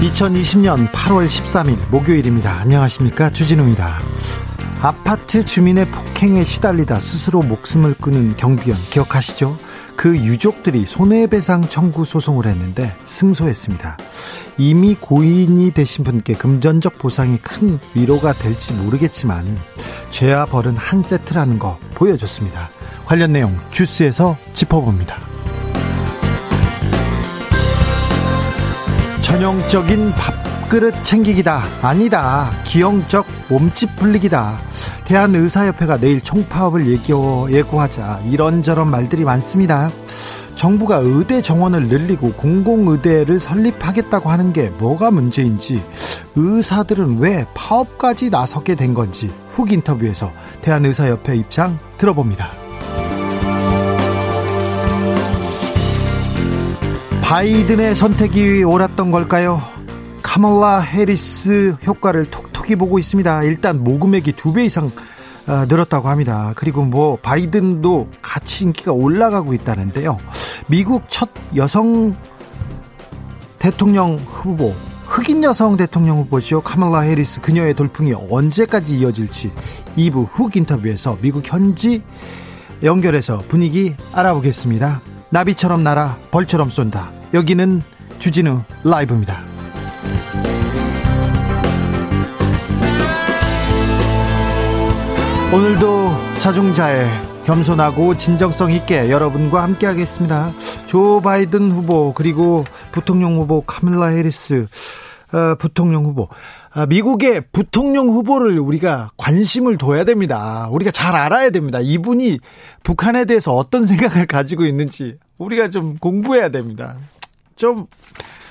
2020년 8월 13일 목요일입니다. 안녕하십니까. 주진우입니다. 아파트 주민의 폭행에 시달리다 스스로 목숨을 끊은 경비원 기억하시죠? 그 유족들이 손해배상 청구 소송을 했는데 승소했습니다. 이미 고인이 되신 분께 금전적 보상이 큰 위로가 될지 모르겠지만 죄와 벌은 한 세트라는 거 보여줬습니다. 관련 내용 주스에서 짚어봅니다. 전형적인 밥그릇 챙기기다. 아니다. 기형적 몸집 불리기다. 대한의사협회가 내일 총파업을 예고, 예고하자 이런저런 말들이 많습니다. 정부가 의대 정원을 늘리고 공공의대를 설립하겠다고 하는 게 뭐가 문제인지 의사들은 왜 파업까지 나서게 된 건지 훅 인터뷰에서 대한의사협회 입장 들어봅니다. 바이든의 선택이 옳았던 걸까요? 카멀라 해리스 효과를 톡톡히 보고 있습니다. 일단 모금액이 두 배 이상 어, 늘었다고 합니다. 그리고 뭐 바이든도 같이 인기가 올라가고 있다는데요. 미국 첫 여성 대통령 후보 흑인 여성 대통령 후보죠. 카멀라 해리스 그녀의 돌풍이 언제까지 이어질지 2부 훅 인터뷰에서 미국 현지 연결해서 분위기 알아보겠습니다. 나비처럼 날아 벌처럼 쏜다. 여기는 주진우 라이브입니다. 오늘도 자중자애 겸손하고 진정성 있게 여러분과 함께 하겠습니다. 조 바이든 후보 그리고 부통령 후보 카밀라 해리스 어, 부통령 후보 아, 미국의 부통령 후보를 우리가 관심을 둬야 됩니다. 우리가 잘 알아야 됩니다. 이분이 북한에 대해서 어떤 생각을 가지고 있는지 우리가 좀 공부해야 됩니다. 좀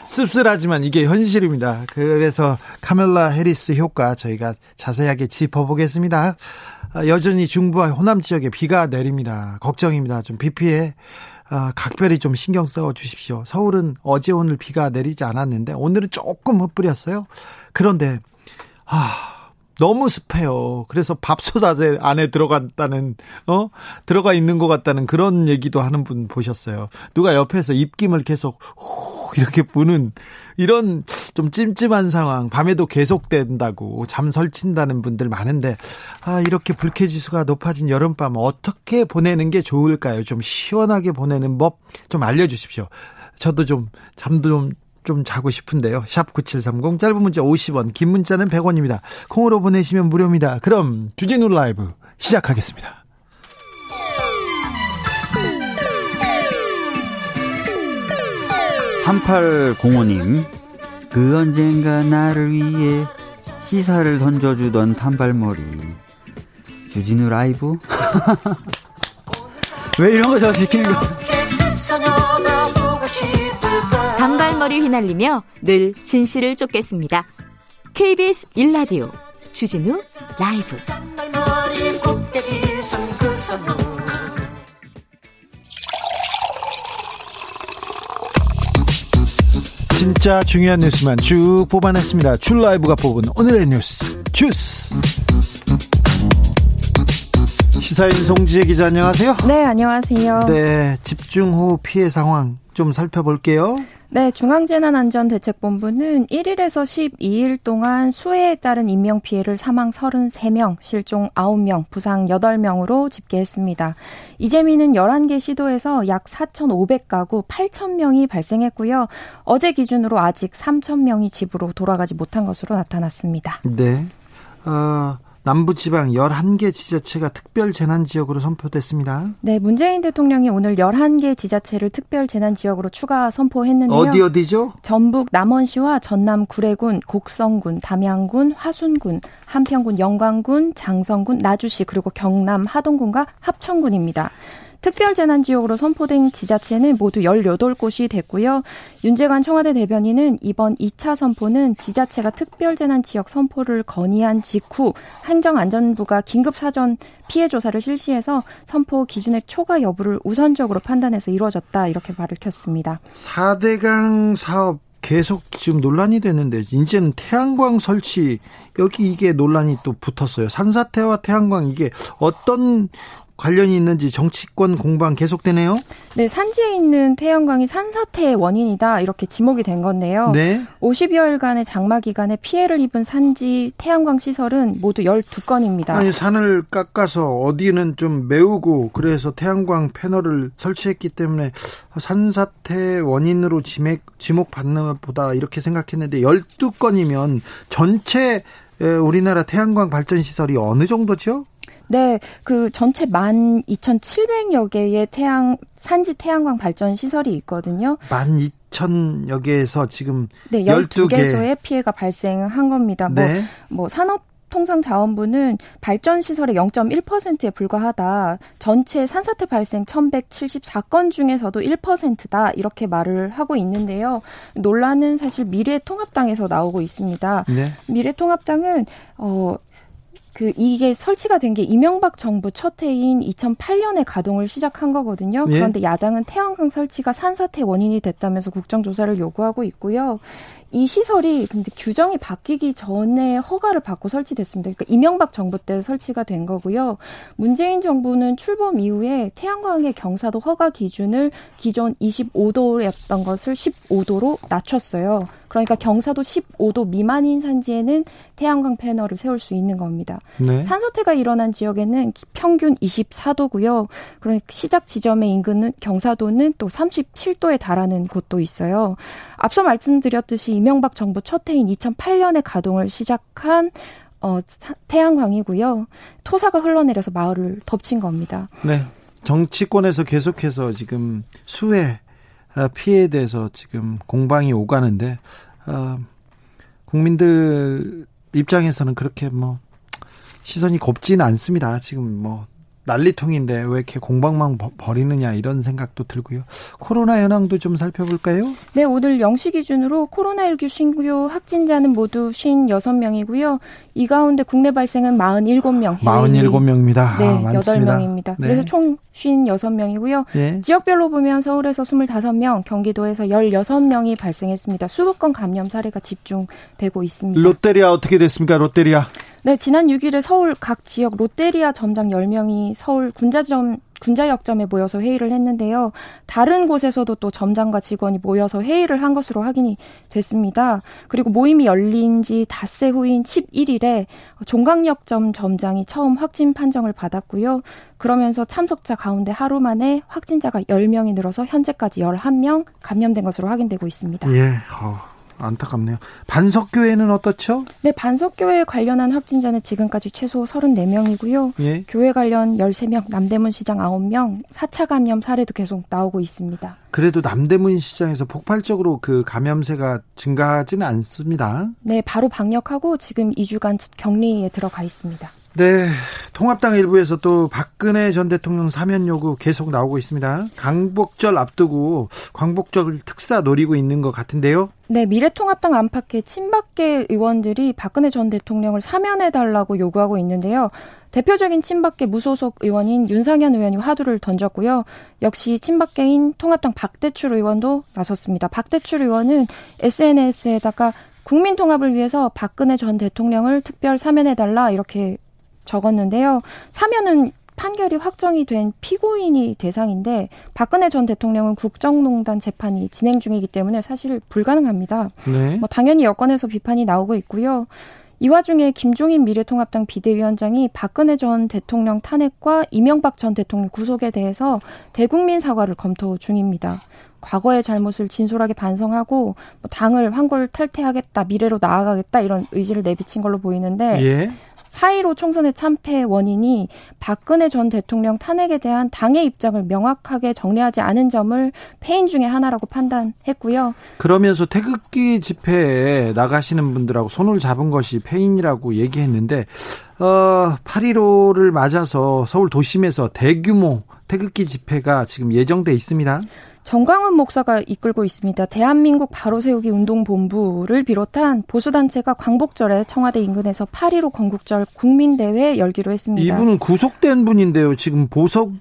씁쓸하지만 이게 현실입니다. 그래서 카멜라 해리스 효과 저희가 자세하게 짚어보겠습니다. 아, 여전히 중부와 호남 지역에 비가 내립니다. 걱정입니다. 좀 비 피해 아, 각별히 좀 신경 써 주십시오. 서울은 어제 오늘 비가 내리지 않았는데 오늘은 조금 흩뿌렸어요. 그런데 아 너무 습해요. 그래서 밥솥 안에 들어갔다는, 어? 들어가 있는 것 같다는 그런 얘기도 하는 분 보셨어요. 누가 옆에서 입김을 계속, 후, 이렇게 부는 이런 좀 찜찜한 상황, 밤에도 계속된다고 잠 설친다는 분들 많은데, 아, 이렇게 불쾌지수가 높아진 여름밤 어떻게 보내는 게 좋을까요? 좀 시원하게 보내는 법 좀 알려주십시오. 저도 좀 잠도 좀 좀 자고 싶은데요. 샵 9730 짧은 문자 50원 긴 문자는 100원입니다. 콩으로 보내시면 무료입니다. 그럼 주진우 라이브 시작하겠습니다. (3805님) 그 언젠가 나를 위해 시사를 던져주던 단발머리 주진우 라이브 왜 이런 거 저 시키는 거 머리 휘날리며 늘 진실을 쫓겠습니다. KBS 1라디오 주진우 라이브 진짜 중요한 뉴스만 쭉 뽑아냈습니다. 줄 라이브가 뽑은 오늘의 뉴스 주스. 시사인 송지혜 기자 안녕하세요. 네, 안녕하세요. 네, 집중호우 피해 상황 좀 살펴볼게요. 네, 중앙재난안전대책본부는 1일에서 12일 동안 수해에 따른 인명피해를 사망 33명, 실종 9명, 부상 8명으로 집계했습니다. 이재민은 11개 시도에서 약 4,500가구 8,000명이 발생했고요. 어제 기준으로 아직 3,000명이 집으로 돌아가지 못한 것으로 나타났습니다. 네. 어, 남부지방 11개 지자체가 특별 재난 지역으로 선포됐습니다. 네, 문재인 대통령이 오늘 11개 지자체를 특별 재난 지역으로 추가 선포했는데요. 어디 어디죠? 전북 남원시와 전남 구례군, 곡성군, 담양군, 화순군, 한평군, 영광군, 장성군, 나주시 그리고 경남 하동군과 합천군입니다. 특별재난지역으로 선포된 지자체는 모두 18곳이 됐고요. 윤재관 청와대 대변인은 이번 2차 선포는 지자체가 특별재난지역 선포를 건의한 직후 행정안전부가 긴급사전 피해 조사를 실시해서 선포 기준의 초과 여부를 우선적으로 판단해서 이루어졌다 이렇게 밝혔습니다. 4대강 사업 계속 지금 논란이 되는데 이제는 태양광 설치 여기 이게 논란이 또 붙었어요. 산사태와 태양광 이게 어떤 관련이 있는지 정치권 공방 계속되네요. 네, 산지에 있는 태양광이 산사태의 원인이다 이렇게 지목이 된 건데요. 네. 50여일간의 장마 기간에 피해를 입은 산지 태양광 시설은 모두 12건입니다. 아니 산을 깎아서 어디는 좀 메우고 그래서 태양광 패널을 설치했기 때문에 산사태 원인으로 지목, 지목받는 보다 이렇게 생각했는데 12건이면 전체 우리나라 태양광 발전 시설이 어느 정도죠? 네, 그 전체 만 2,700여 개의 태양 산지 태양광 발전 시설이 있거든요. 만 2천여 개에서 지금 네, 12개 소의 피해가 발생한 겁니다. 뭐, 네. 뭐 산업 통상자원부는 발전 시설의 0.1%에 불과하다. 전체 산사태 발생 1174건 중에서도 1%다. 이렇게 말을 하고 있는데요. 논란은 사실 미래통합당에서 나오고 있습니다. 네. 미래통합당은 어 그 이게 설치가 된 게 이명박 정부 첫 해인 2008년에 가동을 시작한 거거든요. 예? 그런데 야당은 태양광 설치가 산사태 원인이 됐다면서 국정조사를 요구하고 있고요. 이 시설이 근데 규정이 바뀌기 전에 허가를 받고 설치됐습니다. 그러니까 이명박 정부 때 설치가 된 거고요. 문재인 정부는 출범 이후에 태양광의 경사도 허가 기준을 기존 25도였던 것을 15도로 낮췄어요. 그러니까 경사도 15도 미만인 산지에는 태양광 패널을 세울 수 있는 겁니다. 네. 산사태가 일어난 지역에는 평균 24도고요. 그러니까 시작 지점의 인근은 경사도는 또 37도에 달하는 곳도 있어요. 앞서 말씀드렸듯이 이명박 정부 첫 해인 2008년에 가동을 시작한 어, 태양광이고요. 토사가 흘러내려서 마을을 덮친 겁니다. 네. 정치권에서 계속해서 지금 수해 어, 피해에 대해서 지금 공방이 오가는데 어, 국민들 입장에서는 그렇게 뭐 시선이 곱지는 않습니다. 지금 뭐 난리통인데 왜 이렇게 공방만 벌이느냐 이런 생각도 들고요. 코로나 현황도 좀 살펴볼까요? 네, 오늘 0시 기준으로 코로나19 신규 확진자는 모두 56명이고요. 이 가운데 국내 발생은 47명. 47명입니다. 네, 아, 8명입니다. 네. 그래서 총 56명이고요. 네. 지역별로 보면 서울에서 25명, 경기도에서 16명이 발생했습니다. 수도권 감염 사례가 집중되고 있습니다. 롯데리아 어떻게 됐습니까? 롯데리아. 네, 지난 6일에 서울 각 지역 롯데리아 점장 10명이 서울 군자점 군자역점에 모여서 회의를 했는데요. 다른 곳에서도 또 점장과 직원이 모여서 회의를 한 것으로 확인이 됐습니다. 그리고 모임이 열린 지 닷새 후인 11일에 종강역점 점장이 처음 확진 판정을 받았고요. 그러면서 참석자 가운데 하루 만에 확진자가 10명이 늘어서 현재까지 11명 감염된 것으로 확인되고 있습니다. 예. 어. 안타깝네요. 반석교회는 어떻죠? 네, 반석교회 관련한 확진자는 지금까지 최소 34명이고요. 예. 교회 관련 13명, 남대문 시장 9명, 4차 감염 사례도 계속 나오고 있습니다. 그래도 남대문 시장에서 폭발적으로 그 감염세가 증가하지는 않습니다. 네, 바로 방역하고 지금 2주간 격리에 들어가 있습니다. 네, 통합당 일부에서 또 박근혜 전 대통령 사면 요구 계속 나오고 있습니다. 강복절 앞두고 광복절 특사 노리고 있는 것 같은데요. 네, 미래통합당 안팎의 친박계 의원들이 박근혜 전 대통령을 사면해달라고 요구하고 있는데요. 대표적인 친박계 무소속 의원인 윤상현 의원이 화두를 던졌고요. 역시 친박계인 통합당 박대출 의원도 나섰습니다. 박대출 의원은 SNS에다가 국민 통합을 위해서 박근혜 전 대통령을 특별 사면해달라 이렇게 적었는데요. 사면은 판결이 확정이 된 피고인이 대상인데 박근혜 전 대통령은 국정농단 재판이 진행 중이기 때문에 사실 불가능합니다. 네. 뭐 당연히 여권에서 비판이 나오고 있고요. 이 와중에 김종인 미래통합당 비대위원장이 박근혜 전 대통령 탄핵과 이명박 전 대통령 구속에 대해서 대국민 사과를 검토 중입니다. 과거의 잘못을 진솔하게 반성하고 뭐 당을 황골 탈퇴하겠다, 미래로 나아가겠다 이런 의지를 내비친 걸로 보이는데 예. 4.15 총선의 참패 원인이 박근혜 전 대통령 탄핵에 대한 당의 입장을 명확하게 정리하지 않은 점을 패인 중의 하나라고 판단했고요. 그러면서 태극기 집회에 나가시는 분들하고 손을 잡은 것이 패인이라고 얘기했는데 어, 8.15를 맞아서 서울 도심에서 대규모 태극기 집회가 지금 예정돼 있습니다. 정광훈 목사가 이끌고 있습니다. 대한민국 바로 세우기 운동본부를 비롯한 보수단체가 광복절에 청와대 인근에서 8.15 건국절 국민대회 열기로 했습니다. 이분은 구속된 분인데요. 지금 보석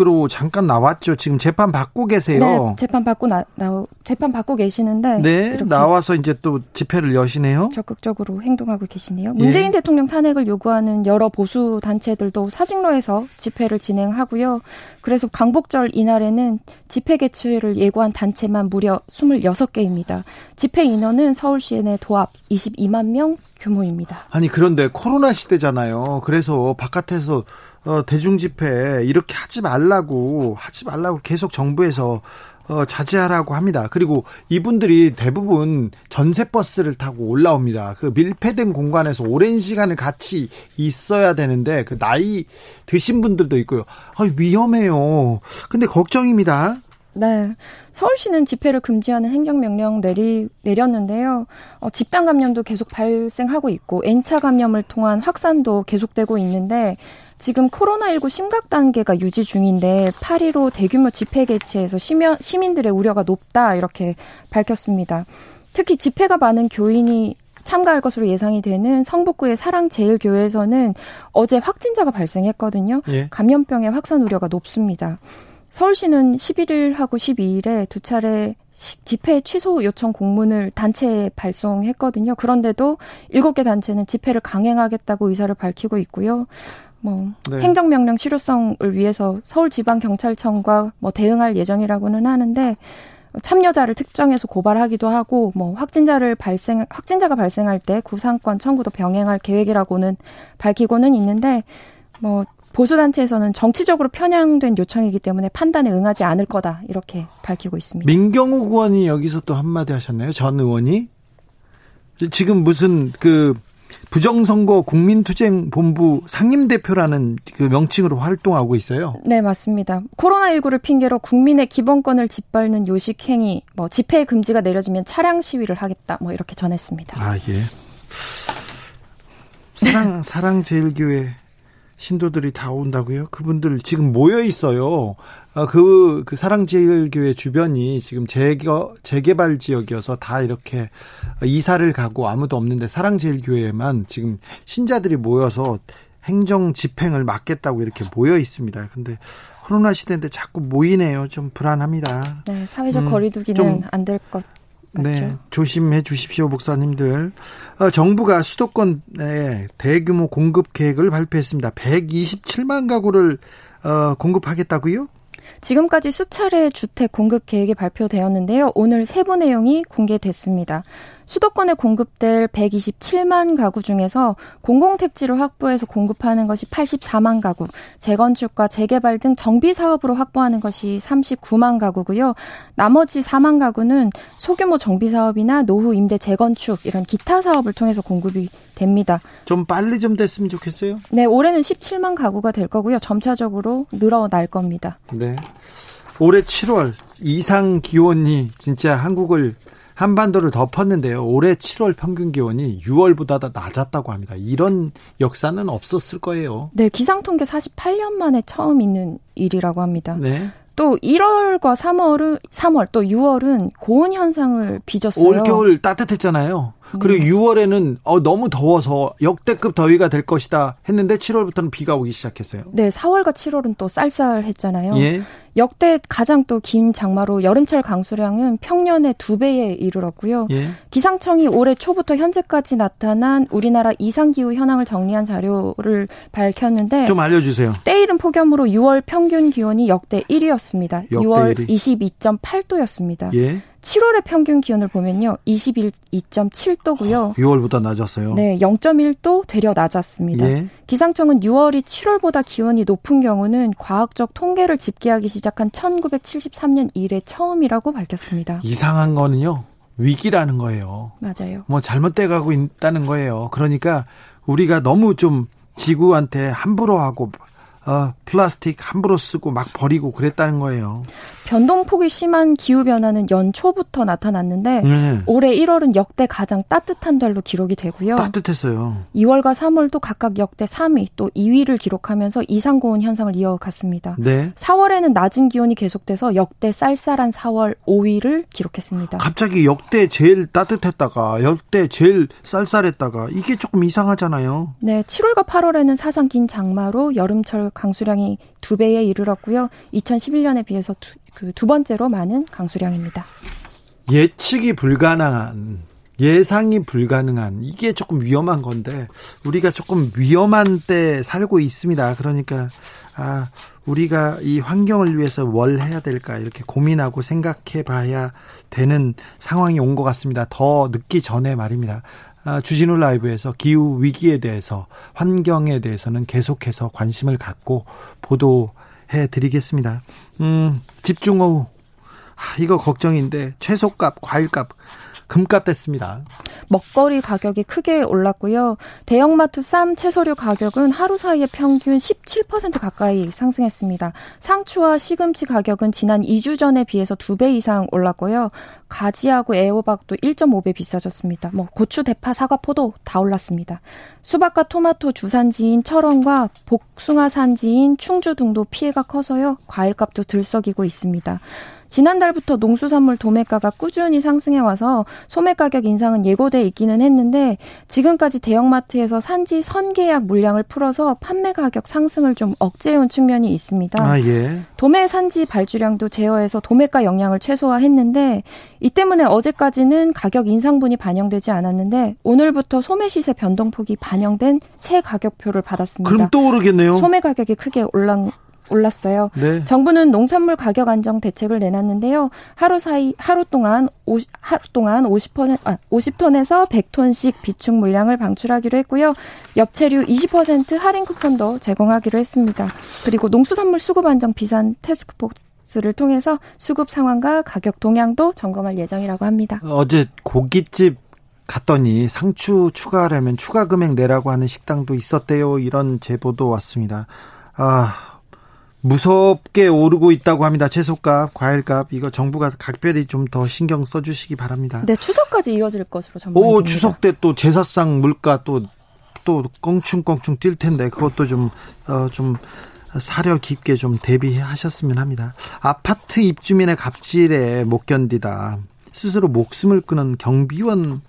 으로 잠깐 나왔죠. 지금 재판 받고 계세요. 네, 재판 받고 나, 나 재판 받고 계시는데 네, 나와서 이제 또 집회를 여시네요. 적극적으로 행동하고 계시네요. 문재인 예. 대통령 탄핵을 요구하는 여러 보수 단체들도 사직로에서 집회를 진행하고요. 그래서 강복절 이날에는 집회 개최를 예고한 단체만 무려 26개입니다. 집회 인원은 서울시 내 도합 22만 명 규모입니다. 아니 그런데 코로나 시대잖아요. 그래서 바깥에서 어, 대중 집회 이렇게 하지 말라고 하지 말라고 계속 정부에서 어, 자제하라고 합니다. 그리고 이분들이 대부분 전세 버스를 타고 올라옵니다. 그 밀폐된 공간에서 오랜 시간을 같이 있어야 되는데 그 나이 드신 분들도 있고요. 아, 위험해요. 근데 걱정입니다. 네. 서울시는 집회를 금지하는 행정명령 내리, 내렸는데요. 어, 집단 감염도 계속 발생하고 있고, N차 감염을 통한 확산도 계속되고 있는데, 지금 코로나19 심각 단계가 유지 중인데 8.15 대규모 집회 개최에서 시민, 시민들의 우려가 높다 이렇게 밝혔습니다. 특히 집회가 많은 교인이 참가할 것으로 예상이 되는 성북구의 사랑제일교회에서는 어제 확진자가 발생했거든요. 예. 감염병의 확산 우려가 높습니다. 서울시는 11일하고 12일에 두 차례 집회 취소 요청 공문을 단체에 발송했거든요. 그런데도 7개 단체는 집회를 강행하겠다고 의사를 밝히고 있고요. 뭐 네. 행정명령 실효성을 위해서 서울지방경찰청과 뭐 대응할 예정이라고는 하는데 참여자를 특정해서 고발하기도 하고 뭐 확진자를 발생 확진자가 발생할 때 구상권 청구도 병행할 계획이라고는 밝히고는 있는데 뭐 보수 단체에서는 정치적으로 편향된 요청이기 때문에 판단에 응하지 않을 거다 이렇게 밝히고 있습니다. 민경욱 의원이 여기서 또 한마디 하셨나요? 전 의원이 지금 무슨 그 부정선거 국민투쟁본부 상임대표라는 그 명칭으로 활동하고 있어요. 네, 맞습니다. 코로나19를 핑계로 국민의 기본권을 짓밟는 요식행위, 뭐 집회 금지가 내려지면 차량 시위를 하겠다, 뭐 이렇게 전했습니다. 아, 예. 사랑, 사랑제일교회 신도들이 다 온다고요? 그분들 지금 모여 있어요. 아, 그, 그 사랑제일교회 주변이 지금 재개, 재개발 지역이어서 다 이렇게 이사를 가고 아무도 없는데 사랑제일교회만 지금 신자들이 모여서 행정 집행을 막겠다고 이렇게 모여 있습니다. 근데 코로나 시대인데 자꾸 모이네요. 좀 불안합니다. 네, 사회적 음, 거리두기는 안 될 것 네, 조심해 주십시오, 목사님들. 어, 정부가 수도권에 대규모 공급 계획을 발표했습니다. 127만 가구를 어, 공급하겠다고요? 지금까지 수차례 주택 공급 계획이 발표되었는데요. 오늘 세부 내용이 공개됐습니다. 수도권에 공급될 127만 가구 중에서 공공택지를 확보해서 공급하는 것이 84만 가구, 재건축과 재개발 등 정비 사업으로 확보하는 것이 39만 가구고요. 나머지 4만 가구는 소규모 정비 사업이나 노후 임대 재건축 이런 기타 사업을 통해서 공급이 됩니다. 좀 빨리 좀 됐으면 좋겠어요. 네, 올해는 17만 가구가 될 거고요. 점차적으로 늘어날 겁니다. 네. 올해 7월 이상 기온이 진짜 한국을 한반도를 덮었는데요. 올해 7월 평균 기온이 6월보다 낮았다고 합니다. 이런 역사는 없었을 거예요. 네, 기상통계 48년 만에 처음 있는 일이라고 합니다. 네. 또 1월과 3월은 3월 또 6월은 고온 현상을 빚었어요. 올 겨울 따뜻했잖아요. 그리고 네. 6월에는 어, 너무 더워서 역대급 더위가 될 것이다 했는데 7월부터는 비가 오기 시작했어요. 네, 4월과 7월은 또 쌀쌀했잖아요. 예. 역대 가장 또 긴 장마로 여름철 강수량은 평년의 두 배에 이르렀고요. 예. 기상청이 올해 초부터 현재까지 나타난 우리나라 이상기후 현황을 정리한 자료를 밝혔는데 좀 알려주세요. 때이른 폭염으로 6월 평균 기온이 역대 1위였습니다. 역대 6월 1위. 22.8도였습니다. 예. 7월의 평균 기온을 보면요. 21.7도고요. 6월보다 낮았어요. 네, 0.1도 되려 낮았습니다. 예. 기상청은 6월이 7월보다 기온이 높은 경우는 과학적 통계를 집계하기 시작한 1973년 이래 처음이라고 밝혔습니다. 이상한 거는요. 위기라는 거예요. 맞아요. 뭐 잘못돼 가고 있다는 거예요. 그러니까 우리가 너무 좀 지구한테 함부로 하고 어, 플라스틱 함부로 쓰고 막 버리고 그랬다는 거예요. 변동폭이 심한 기후 변화는 연초부터 나타났는데 네. 올해 1월은 역대 가장 따뜻한 달로 기록이 되고요. 따뜻했어요. 2월과 3월도 각각 역대 3위 또 2위를 기록하면서 이상 고온 현상을 이어갔습니다. 네. 4월에는 낮은 기온이 계속돼서 역대 쌀쌀한 4월 5위를 기록했습니다. 갑자기 역대 제일 따뜻했다가 역대 제일 쌀쌀했다가 이게 조금 이상하잖아요. 네, 7월과 8월에는 사상 긴 장마로 여름철 강수량이 두 배에 이르렀고요. 2011년에 비해서 두, 그두 번째로 많은 강수량입니다. 예측이 불가능한 예상이 불가능한 이게 조금 위험한 건데 우리가 조금 위험한 때 살고 있습니다. 그러니까 아 우리가 이 환경을 위해서 뭘 해야 될까 이렇게 고민하고 생각해 봐야 되는 상황이 온 것 같습니다. 더 늦기 전에 말입니다. 아, 주진우 라이브에서 기후 위기에 대해서 환경에 대해서는 계속해서 관심을 갖고 보도해 드리겠습니다. 음, 집중호우. 아, 이거 걱정인데 채소값, 과일값 금값 됐습니다. 먹거리 가격이 크게 올랐고요. 대형마트 쌈 채소류 가격은 하루 사이에 평균 17% 가까이 상승했습니다. 상추와 시금치 가격은 지난 2주 전에 비해서 2배 이상 올랐고요. 가지하고 애호박도 1.5배 비싸졌습니다. 뭐 고추, 대파, 사과, 포도 다 올랐습니다. 수박과 토마토 주산지인 철원과 복숭아 산지인 충주 등도 피해가 커서요. 과일값도 들썩이고 있습니다. 지난달부터 농수산물 도매가가 꾸준히 상승해 와서 소매 가격 인상은 예고돼 있기는 했는데 지금까지 대형마트에서 산지 선계약 물량을 풀어서 판매 가격 상승을 좀 억제해온 측면이 있습니다. 아, 예. 도매 산지 발주량도 제어해서 도매가 영향을 최소화했는데 이 때문에 어제까지는 가격 인상분이 반영되지 않았는데 오늘부터 소매 시세 변동폭이 반영된 새 가격표를 받았습니다. 그럼 또 오르겠네요. 소매 가격이 크게 올라 올랐어요. 네. 정부는 농산물 가격 안정 대책을 내놨는데요. 하루 사이 하루 동안 50, 하루 동안 50톤 아, 50톤에서 100톤씩 비축 물량을 방출하기로 했고요. 엽채류 20% 할인 쿠폰도 제공하기로 했습니다. 그리고 농수산물 수급 안정 비산 테스크포스 를 통해서 수급 상황과 가격 동향도 점검할 예정이라고 합니다. 어제 고깃집 갔더니 상추 추가하려면 추가 금액 내라고 하는 식당도 있었대요. 이런 제보도 왔습니다. 아, 무섭게 오르고 있다고 합니다. 채소값, 과일값 이거 정부가 각별히 좀 더 신경 써주시기 바랍니다. 네, 추석까지 이어질 것으로 전망됩니다. 오, 추석 때 또 제사상 물가 또 또 껑충껑충 뛸 텐데 그것도 좀어좀 어, 좀 사려 깊게 좀 대비하셨으면 합니다. 아파트 입주민의 갑질에 못 견디다 스스로 목숨을 끊은 경비원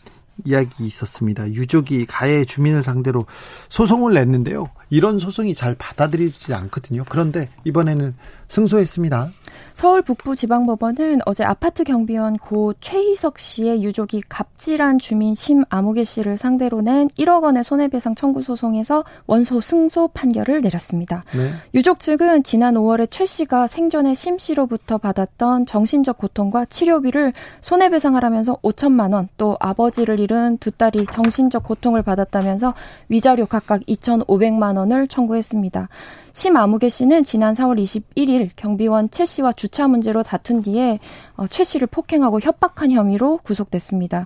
이야기 있었습니다. 유족이 가해 주민을 상대로 소송을 냈는데요. 이런 소송이 잘 받아들이지 않거든요. 그런데 이번에는 승소했습니다. 서울 북부지방법원은 어제 아파트 경비원 고 최희석 씨의 유족이 갑질한 주민 심 아무개 씨를 상대로 낸 1억 원의 손해배상 청구 소송에서 원소 승소 판결을 내렸습니다. 네. 유족 측은 지난 5월에 최 씨가 생전에 심 씨로부터 받았던 정신적 고통과 치료비를 손해배상하라면서 5천만 원, 또 아버지를 잃은 두 딸이 정신적 고통을 받았다면서 위자료 각각 2,500만 원을 청구했습니다. 심아무개 씨는 지난 4월 21일 경비원 최 씨와 주차 문제로 다툰 뒤에 어, 최 씨를 폭행하고 협박한 혐의로 구속됐습니다.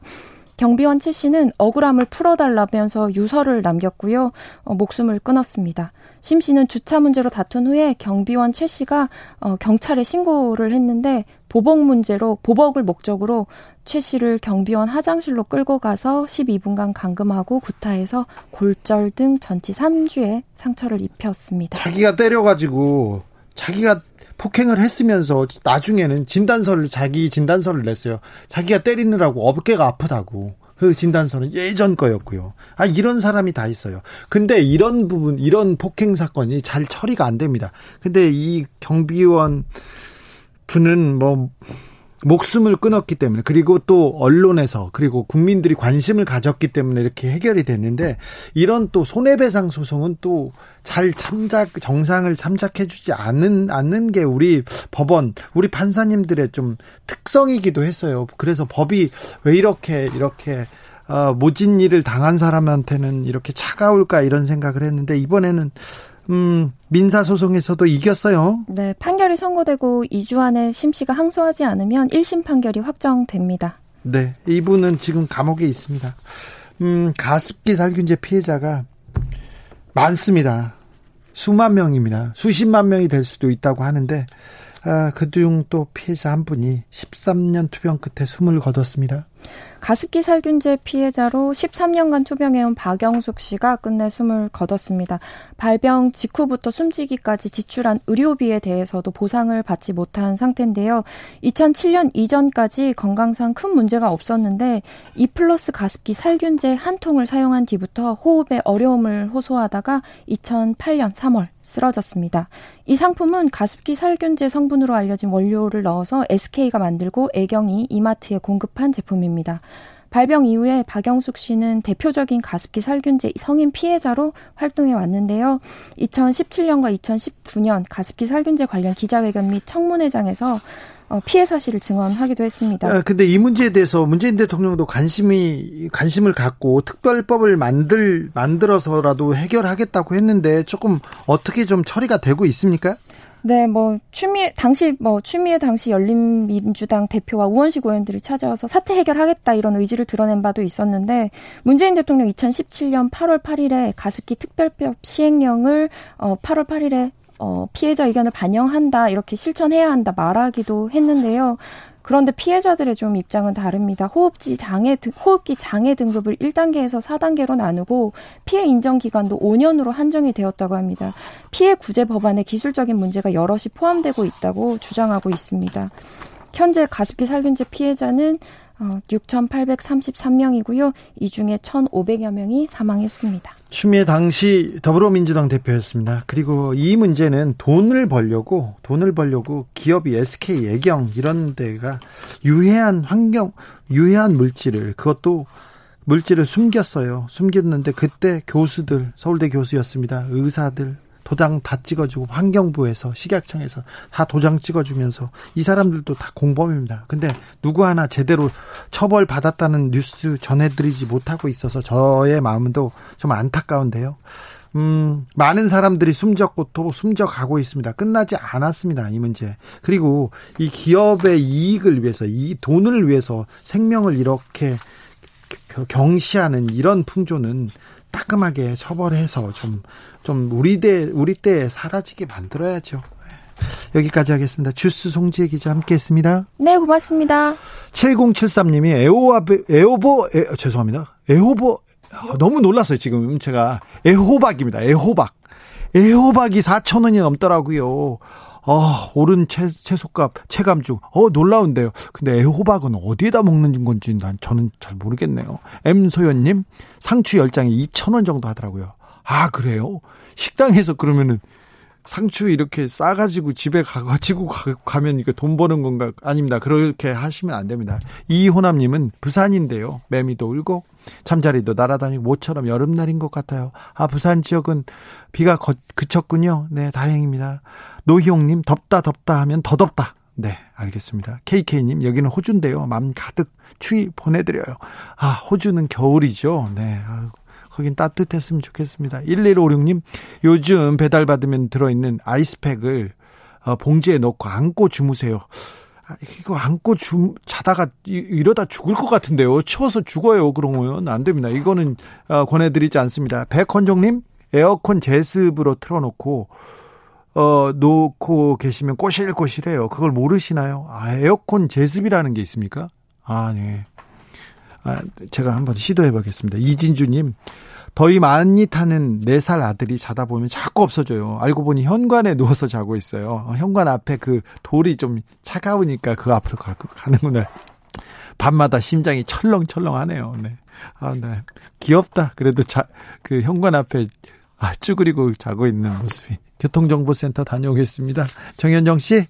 경비원 최 씨는 억울함을 풀어달라면서 유서를 남겼고요. 어, 목숨을 끊었습니다. 심 씨는 주차 문제로 다툰 후에 경비원 최 씨가 어, 경찰에 신고를 했는데 보복 문제로 보복을 목적으로 최 씨를 경비원 화장실로 끌고 가서 12분간 감금하고 구타해서 골절 등 전치 3주의 상처를 입혔습니다. 자기가 때려가지고 자기가 폭행을 했으면서 나중에는 진단서를 자기 진단서를 냈어요. 자기가 때리느라고 어깨가 아프다고. 그 진단서는 예전 거였고요. 아 이런 사람이 다 있어요. 근데 이런 부분 이런 폭행 사건이 잘 처리가 안 됩니다. 근데 이 경비원 분은 뭐 목숨을 끊었기 때문에 그리고 또 언론에서 그리고 국민들이 관심을 가졌기 때문에 이렇게 해결이 됐는데 이런 또 손해배상 소송은 또 잘 참작 정상을 참작해주지 않는 않는 게 우리 법원 우리 판사님들의 좀 특성이기도 했어요. 그래서 법이 왜 이렇게 이렇게 어, 모진 일을 당한 사람한테는 이렇게 차가울까 이런 생각을 했는데 이번에는 음, 민사 소송에서도 이겼어요. 네, 판결이 선고되고 2주 안에 심 씨가 항소하지 않으면 1심 판결이 확정됩니다. 네, 이분은 지금 감옥에 있습니다. 음, 가습기 살균제 피해자가 많습니다. 수만 명입니다. 수십만 명이 될 수도 있다고 하는데 아, 그중 또 피해자 한 분이 13년 투병 끝에 숨을 거뒀습니다. 가습기 살균제 피해자로 13년간 투병해온 박영숙 씨가 끝내 숨을 거뒀습니다. 발병 직후부터 숨지기까지 지출한 의료비에 대해서도 보상을 받지 못한 상태인데요. 2007년 이전까지 건강상 큰 문제가 없었는데 이 플러스 가습기 살균제 한 통을 사용한 뒤부터 호흡에 어려움을 호소하다가 2008년 3월 쓰러졌습니다. 이 상품은 가습기 살균제 성분으로 알려진 원료를 넣어서 SK가 만들고 애경이 이마트에 공급한 제품입니다. 발병 이후에 박영숙 씨는 대표적인 가습기 살균제 성인 피해자로 활동해 왔는데요. 2017년과 2019년 가습기 살균제 관련 기자회견 및 청문회장에서 어, 피해 사실을 증언하기도 했습니다. 아, 근데 이 문제에 대해서 문재인 대통령도 관심이 관심을 갖고 특별법을 만들 만들어서라도 해결하겠다고 했는데 조금 어떻게 좀 처리가 되고 있습니까? 네, 뭐 추미애 당시 뭐 추미애 당시 열린민주당 대표와 우원식 의원들이 찾아와서 사태 해결하겠다 이런 의지를 드러낸 바도 있었는데 문재인 대통령 2017년 8월 8일에 가습기 특별법 시행령을 어 8월 8일에 어, 피해자 의견을 반영한다, 이렇게 실천해야 한다 말하기도 했는데요. 그런데 피해자들의 좀 입장은 다릅니다. 호흡기 장애, 호흡기 장애 등급을 1단계에서 4단계로 나누고 피해 인정 기간도 5년으로 한정이 되었다고 합니다. 피해 구제 법안에 기술적인 문제가 여럿이 포함되고 있다고 주장하고 있습니다. 현재 가습기 살균제 피해자는 어, 6,833명이고요. 이 중에 1,500여 명이 사망했습니다. 추미애 당시 더불어민주당 대표였습니다. 그리고 이 문제는 돈을 벌려고 돈을 벌려고 기업이 SK 예경 이런 데가 유해한 환경 유해한 물질을 그것도 물질을 숨겼어요. 숨겼는데 그때 교수들 서울대 교수였습니다. 의사들 도장 다 찍어주고 환경부에서 식약청에서 다 도장 찍어주면서 이 사람들도 다 공범입니다. 근데 누구 하나 제대로 처벌 받았다는 뉴스 전해드리지 못하고 있어서 저의 마음도 좀 안타까운데요. 음, 많은 사람들이 숨졌고 또 숨져가고 있습니다. 끝나지 않았습니다. 이 문제. 그리고 이 기업의 이익을 위해서, 이 돈을 위해서 생명을 이렇게 경시하는 이런 풍조는 따끔하게 처벌해서 좀, 좀 우리 대, 우리 때에 사라지게 만들어야죠. 여기까지 하겠습니다. 주스 송지혜 기자 함께 했습니다. 네, 고맙습니다. 7073님이 에오아, 에오보, 에, 죄송합니다. 에오보, 너무 놀랐어요, 지금 제가. 에호박입니다. 에호박. 에호박이 4천 원이 넘더라고요. 아, 오른 채, 채소값, 체감중. 어, 놀라운데요. 근데 애호박은 어디에다 먹는 건지 난 저는 잘 모르겠네요. M소연님, 상추 10장에 2,000원 정도 하더라고요. 아, 그래요? 식당에서 그러면은 상추 이렇게 싸가지고 집에 가가지고 가, 면 이게 돈 버는 건가? 아닙니다. 그렇게 하시면 안 됩니다. 이호남님은 부산인데요. 매미도 울고 잠자리도 날아다니고 모처럼 여름날인 것 같아요. 아, 부산 지역은 비가 거, 그쳤군요. 네, 다행입니다. 노희용님, 덥다, 덥다 하면 더 덥다. 네, 알겠습니다. KK님, 여기는 호주인데요. 맘 가득 추위 보내드려요. 아, 호주는 겨울이죠. 네, 아, 거긴 따뜻했으면 좋겠습니다. 1156님, 요즘 배달받으면 들어있는 아이스팩을 어, 봉지에 넣고 안고 주무세요. 아, 이거 안고 주, 자다가 이러다 죽을 것 같은데요. 추워서 죽어요. 그러면 안 됩니다. 이거는 어, 권해드리지 않습니다. 백헌종님, 에어컨 제습으로 틀어놓고 어, 놓고 계시면 꼬실꼬실해요. 그걸 모르시나요? 아, 에어컨 제습이라는 게 있습니까? 아, 네. 아, 제가 한번 시도해 보겠습니다. 이진주님, 더위 많이 타는 4살 아들이 자다 보면 자꾸 없어져요. 알고 보니 현관에 누워서 자고 있어요. 어, 현관 앞에 그 돌이 좀 차가우니까 그 앞으로 가, 가는구나. 밤마다 심장이 철렁철렁 하네요. 네. 아, 네. 귀엽다. 그래도 자, 그 현관 앞에 아, 쭈그리고 자고 있는 모습이. 교통정보센터 다녀오겠습니다. 정현정 씨.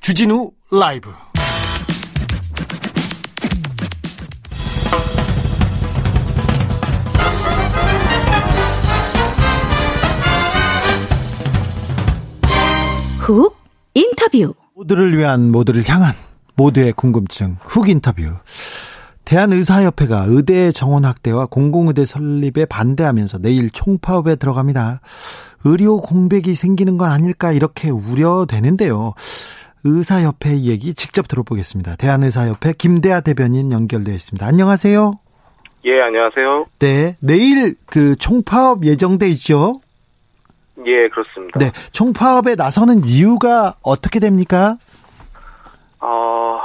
주진우 라이브. 훅 인터뷰. 모두를 위한 모두를 향한 모두의 궁금증 훅 인터뷰. 대한의사협회가 의대 정원 확대와 공공의대 설립에 반대하면서 내일 총파업에 들어갑니다. 의료 공백이 생기는 건 아닐까 이렇게 우려되는데요. 의사협회 얘기 직접 들어보겠습니다. 대한의사협회 김대하 대변인 연결되어 있습니다. 안녕하세요. 예, 안녕하세요. 네, 내일 그 총파업 예정돼 있죠? 예, 그렇습니다. 네, 총파업에 나서는 이유가 어떻게 됩니까? 어,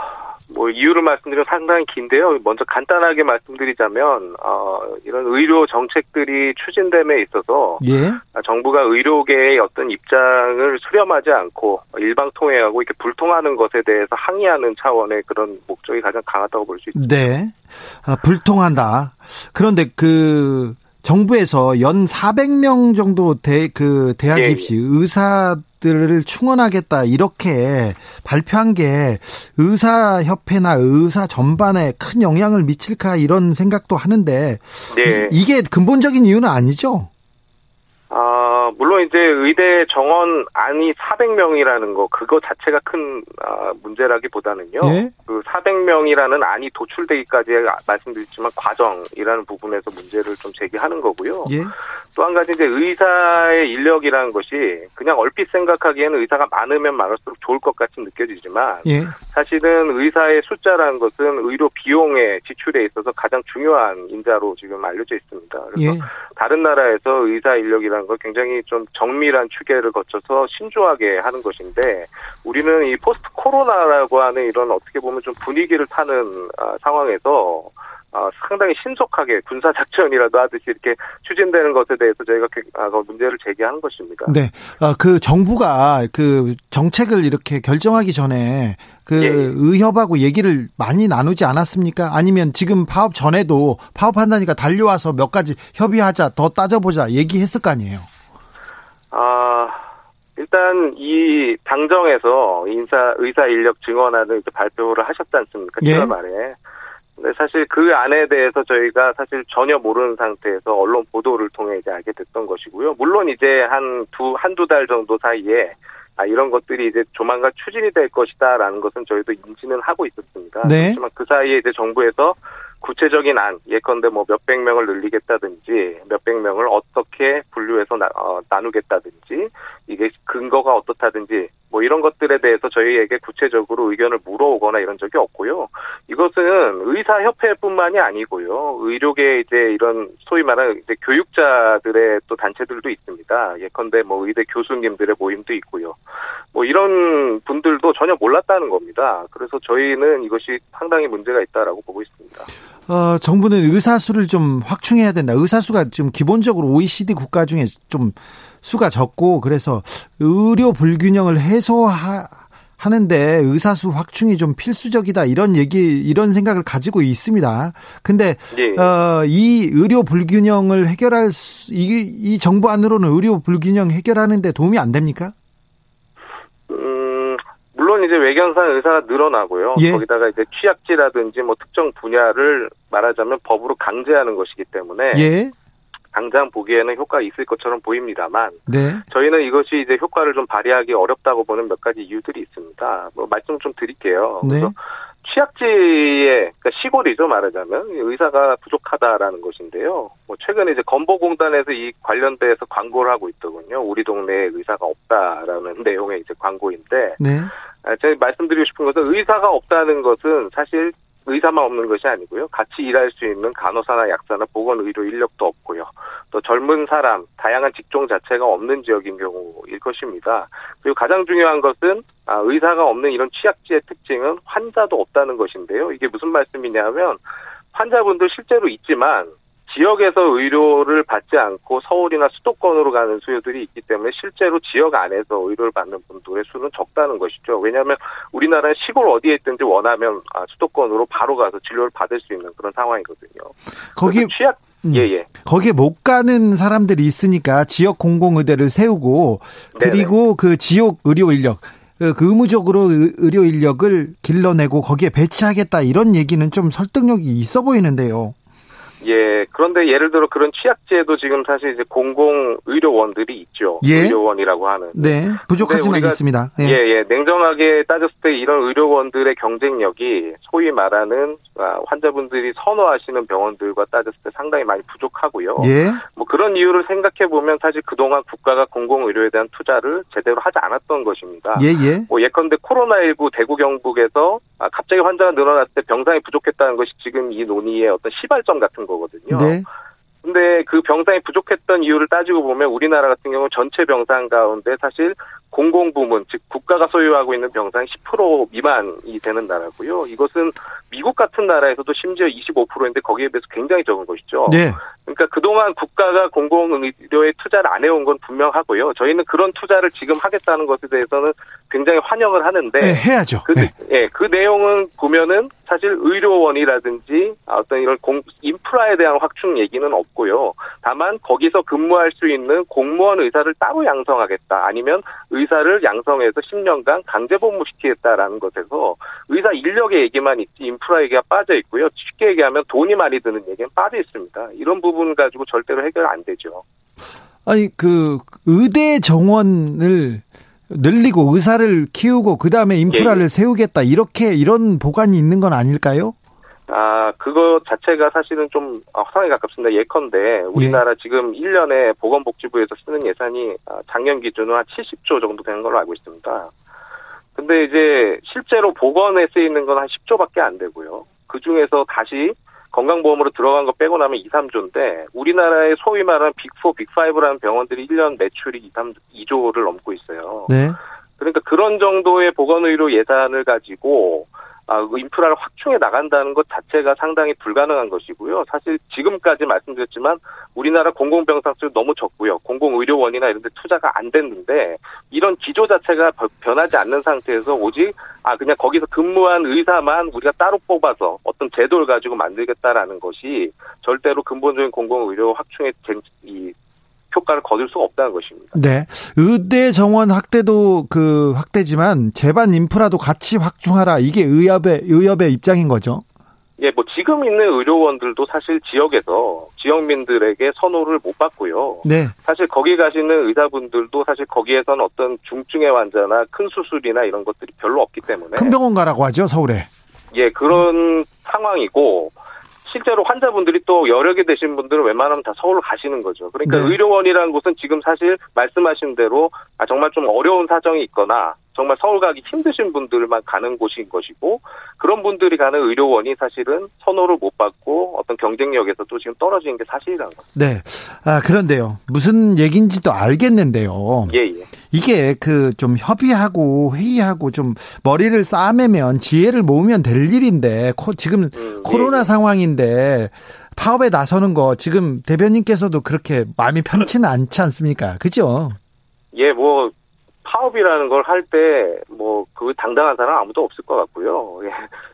뭐 이유를 말씀드리면 상당히 긴데요. 먼저 간단하게 말씀드리자면 어, 이런 의료 정책들이 추진됨에 있어서 예. 정부가 의료계의 어떤 입장을 수렴하지 않고 일방통행하고 이렇게 불통하는 것에 대해서 항의하는 차원의 그런 목적이 가장 강하다고 볼 수 있습니다. 네. 아, 불통한다. 그런데 그 정부에서 연 400명 정도 대, 그 대학 예, 입시 의사들을 충원하겠다 이렇게 발표한 게 의사협회나 의사 전반에 큰 영향을 미칠까 이런 생각도 하는데 네. 이, 게 근본적인 이유는 아니죠? 아, 물론 이제 의대 정원 안이 400명이라는 거 그거 자체가 큰 아, 문제라기보다는요. 예? 그 400명이라는 안이 도출되기까지 말씀드렸지만 과정이라는 부분에서 문제를 좀 제기하는 거고요. 예. 또한 가지 이제 의사의 인력이라는 것이 그냥 얼핏 생각하기에는 의사가 많으면 많을수록 좋을 것 같이 느껴지지만 예. 사실은 의사의 숫자라는 것은 의료 비용의 지출에 있어서 가장 중요한 인자로 지금 알려져 있습니다. 그래서 예. 다른 나라에서 의사 인력이라는 걸 굉장히 좀 정밀한 추계를 거쳐서 신중하게 하는 것인데 우리는 이 포스트 코로나라고 하는 이런 어떻게 보면 좀 분위기를 타는 아, 상황에서 아, 상당히 신속하게 군사 작전이라도 하듯이 이렇게 추진되는 것에 대해서 저희가 그, 아, 그 문제를 제기하는 것입니다. 네. 어, 그 정부가 그 정책을 이렇게 결정하기 전에 그 예, 예. 의협하고 얘기를 많이 나누지 않았습니까? 아니면 지금 파업 전에도 파업한다니까 달려와서 몇 가지 협의하자, 더 따져보자 얘기했을 거 아니에요? 아, 일단 이 당정에서 인사 의사 인력 증원안을 발표를 하셨지 않습니까? 예. 7월 말에. 근데 사실 그 안에 대해서 저희가 사실 전혀 모르는 상태에서 언론 보도를 통해 이제 알게 됐던 것이고요. 물론 이제 한 두, 한두 달 정도 사이에 아, 이런 것들이 이제 조만간 추진이 될 것이다라는 것은 저희도 인지는 하고 있었습니다. 네. 그렇지만 그 사이에 이제 정부에서 구체적인 안, 예컨대 뭐 몇백 명을 늘리겠다든지 몇백 명을 어떻게 분류해서 나, 어, 나누겠다든지 이게 근거가 어떻다든지 뭐 이런 것들에 대해서 저희에게 구체적으로 의견을 물어오거나 이런 적이 없고요. 이것은 의사협회뿐만이 아니고요. 의료계 이제 이런 소위 말하는 이제 교육자들의 또 단체들도 있습니다. 예컨대 뭐 의대 교수님들의 모임도 있고요. 뭐 이런 분들도 전혀 몰랐다는 겁니다. 그래서 저희는 이것이 상당히 문제가 있다라고 보고 있습니다. 어, 정부는 의사 수를 좀 확충해야 된다. 의사 수가 지금 기본적으로 OECD 국가 중에 좀 수가 적고 그래서 의료 불균형을 해소하 하는데 의사 수 확충이 좀 필수적이다 이런 얘기 이런 생각을 가지고 있습니다. 근데 예. 어, 이 의료 불균형을 해결할 수, 이, 이 정부 안으로는 의료 불균형 해결하는데 도움이 안 됩니까? 음, 물론 이제 외견상 의사가 늘어나고요. 예. 거기다가 이제 취약지라든지 뭐 특정 분야를 말하자면 법으로 강제하는 것이기 때문에 예, 당장 보기에는 효과가 있을 것처럼 보입니다만 네, 저희는 이것이 이제 효과를 좀 발휘하기 어렵다고 보는 몇 가지 이유들이 있습니다. 뭐 말씀 좀 드릴게요. 네. 그래서 취약지의 그러니까 시골이죠 말하자면 의사가 부족하다라는 것인데요. 뭐 최근에 이제 건보공단에서 이 관련돼서 광고를 하고 있더군요. 우리 동네에 의사가 없다라는 내용의 이제 광고인데 네, 아, 제가 말씀드리고 싶은 것은 의사가 없다는 것은 사실 의사만 없는 것이 아니고요. 같이 일할 수 있는 간호사나 약사나 보건의료 인력도 없고요. 또 젊은 사람, 다양한 직종 자체가 없는 지역인 경우일 것입니다. 그리고 가장 중요한 것은 아, 의사가 없는 이런 취약지의 특징은 환자도 없다는 것인데요. 이게 무슨 말씀이냐면 환자분들 실제로 있지만 지역에서 의료를 받지 않고 서울이나 수도권으로 가는 수요들이 있기 때문에 실제로 지역 안에서 의료를 받는 분들의 수는 적다는 것이죠. 왜냐하면 우리나라는 시골 어디에 있든지 원하면 아, 수도권으로 바로 가서 진료를 받을 수 있는 그런 상황이거든요. 거기 취약 음. 예예. 거기에 못 가는 사람들이 있으니까 지역 공공의대를 세우고 그리고 그 지역 의료 인력 그 의무적으로 의- 의료 인력을 길러내고 거기에 배치하겠다 이런 얘기는 좀 설득력이 있어 보이는데요. 예, 그런데 예를 들어 그런 취약지에도 지금 사실 이제 공공 의료원들이 있죠. 예. 의료원이라고 하는. 네, 부족하지만 우리가- 있습니다. 예. 예, 예. 냉정하게 따졌을 때 이런 의료원들의 경쟁력이 소위 말하는 아, 환자분들이 선호하시는 병원들과 따졌을 때 상당히 많이 부족하고요. 예. 뭐 그런 이유를 생각해 보면 사실 그동안 국가가 공공의료에 대한 투자를 제대로 하지 않았던 것입니다. 예, 예. 뭐 예컨대 코로나19 대구 경북에서 아, 갑자기 환자가 늘어났을 때 병상이 부족했다는 것이 지금 이 논의의 어떤 시발점 같은 거 거든요. 네. 근데 그런데 그 병상이 부족했던 이유를 따지고 보면 우리나라 같은 경우 전체 병상 가운데 사실 공공부문, 즉 국가가 소유하고 있는 병상이 10% 미만이 되는 나라고요. 이것은 미국 같은 나라에서도 심지어 25%인데 거기에 비해서 굉장히 적은 것이죠. 네. 그러니까 그동안 국가가 공공의료에 투자를 안 해온 건 분명하고요. 저희는 그런 투자를 지금 하겠다는 것에 대해서는 굉장히 환영을 하는데 네, 해야죠. 그, 네. 예, 그 내용은 보면은 사실 의료원이라든지 어떤 이런 공, 인프라에 대한 확충 얘기는 없고요. 다만 거기서 근무할 수 있는 공무원 의사를 따로 양성하겠다. 아니면 의사를 양성해서 10년간 강제 복무시키겠다라는 것에서 의사 인력의 얘기만 있지 인프라 얘기가 빠져 있고요. 쉽게 얘기하면 돈이 많이 드는 얘기는 빠져 있습니다. 이런 부분 가지고 절대로 해결 안 되죠. 아니 그 의대 정원을 늘리고 의사를 키우고 그 다음에 인프라를 예, 예. 세우겠다 이렇게 이런 보관이 있는 건 아닐까요? 아, 그거 자체가 사실은 좀 허상에 가깝습니다. 예컨대 우리나라 지금 1년에 보건복지부에서 쓰는 예산이 아, 작년 기준으로 한 70조 정도 되는 걸로 알고 있습니다. 근데 이제 실제로 보건에 쓰이는 건 한 10조밖에 안 되고요. 그 중에서 다시 건강보험으로 들어간 거 빼고 나면 2, 3조인데 우리나라의 소위 말하는 빅4, 빅5라는 병원들이 1년 매출이 2, 3, 2조를 넘고 있어요. 네. 그러니까 그런 정도의 보건의료 예산을 가지고 아, 그 인프라를 확충해 나간다는 것 자체가 상당히 불가능한 것이고요. 사실 지금까지 말씀드렸지만 우리나라 공공병상 수 너무 적고요. 공공의료원이나 이런 데 투자가 안 됐는데 이런 기조 자체가 버- 변하지 않는 상태에서 오직 아 그냥 거기서 근무한 의사만 우리가 따로 뽑아서 어떤 제도를 가지고 만들겠다라는 것이 절대로 근본적인 공공의료 확충의 쟁- 이 효과를 거둘 수가 없다는 것입니다. 네. 의대 정원 확대도 그 확대지만 재반 인프라도 같이 확충하라. 이게 의협의 의협의 입장인 거죠. 예, 뭐 지금 있는 의료원들도 사실 지역에서 지역민들에게 선호를 못 받고요. 네. 사실 거기 가시는 의사분들도 사실 거기에서는 어떤 중증의 환자나 큰 수술이나 이런 것들이 별로 없기 때문에 큰 병원 가라고 하죠, 서울에. 예 그런 상황이고 실제로 환자분들이 또개 되신 분들은 웬만하면 다 서울로 가시는 거죠. 그러니까 네. 의료원이라는 곳은 지금 사실 말씀하신 대로 아, 정말 좀 어려운 사정이 있거나 정말 서울 가기 힘드신 분들만 가는 곳인 것이고 그런 분들이 가는 의료원이 사실은 선호를 못 받고 어떤 경쟁력에서도 지금 떨어지는 게 사실이라는 거죠. 네. 아, 그런데요. 무슨 얘기인지도 알겠는데요. 예, 예. 이게 그 좀 협의하고 회의하고 좀 머리를 싸매면 지혜를 모으면 될 일인데 코, 지금 음, 코로나 예, 예. 상황인데 파업에 나서는 거 지금 대변인께서도 그렇게 마음이 편치는 않지 않습니까? 그죠? 예, 뭐 파업이라는 걸 할 때 뭐 그 당당한 사람 아무도 없을 것 같고요. 예.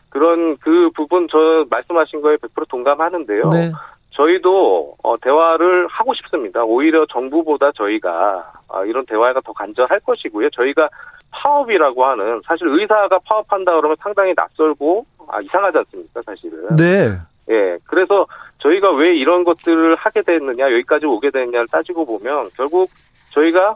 그런 그 부분 저 말씀하신 거에 100% 동감하는데요. 네. 저희도 어, 대화를 하고 싶습니다. 오히려 정부보다 저희가 아, 이런 대화가 더 간절할 것이고요. 저희가 파업이라고 하는 사실 의사가 파업한다 그러면 상당히 낯설고 아, 이상하지 않습니까, 사실은. 네. 예. 그래서 저희가 왜 이런 것들을 하게 됐느냐, 여기까지 오게 됐느냐를 따지고 보면 결국 저희가